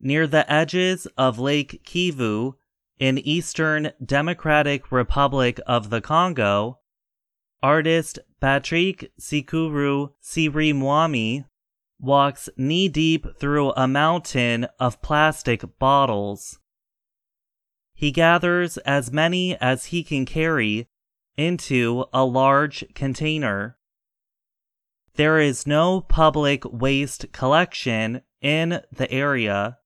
near the edges of Lake Kivu in eastern Democratic Republic of the Congo, artist Patrick Sikuru Sirimwami walks knee deep through a mountain of plastic bottles. He gathers as many as he can carry into a large container. There is no public waste collection in the area,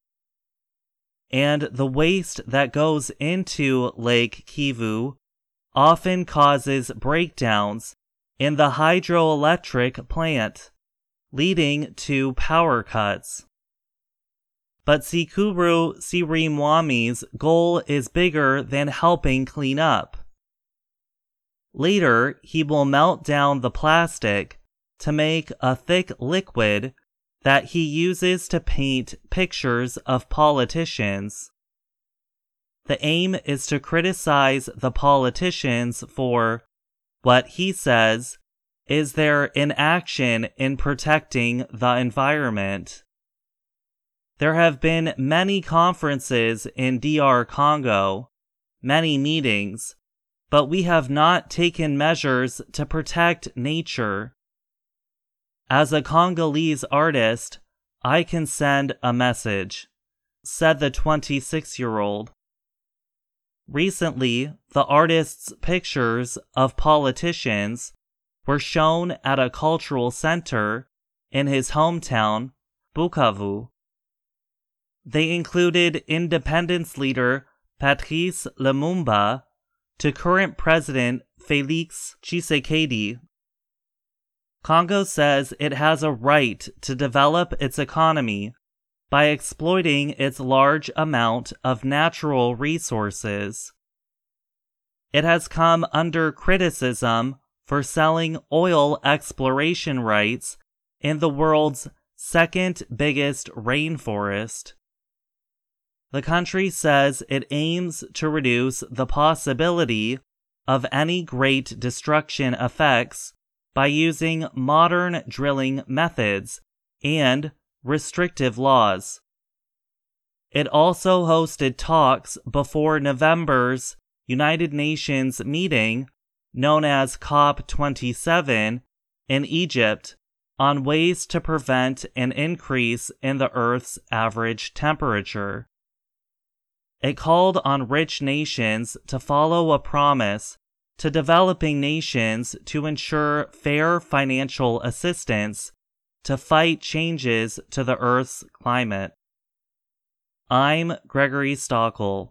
and the waste that goes into Lake Kivu often causes breakdowns in the hydroelectric plant, leading to power cuts. But Sikuru Sirimwami's goal is bigger than helping clean up. Later, he will melt down the plastic to make a thick liquid that he uses to paint pictures of politicians. The aim is to criticize the politicians for what he says is their inaction in protecting the environment. There have been many conferences in DR Congo, many meetings, but we have not taken measures to protect nature. As a Congolese artist, I can send a message, said the 26 year old. Recently, the artist's pictures of politicians were shown at a cultural center in his hometown, Bukavu. They included independence leader Patrice Lumumba to current President Felix Tshisekedi. Congo says it has a right to develop its economy by exploiting its large amount of natural resources. It has come under criticism for selling oil exploration rights in the world's second biggest rainforest. The country says it aims to reduce the possibility of any great destruction effects by using modern drilling methods and restrictive laws. It also hosted talks before November's United Nations meeting known as COP27 in Egypt on ways to prevent an increase in the Earth's average temperature. It called on rich nations to follow a promise to developing nations to ensure fair financial assistance to fight changes to the Earth's climate. I'm Gregory Stachel.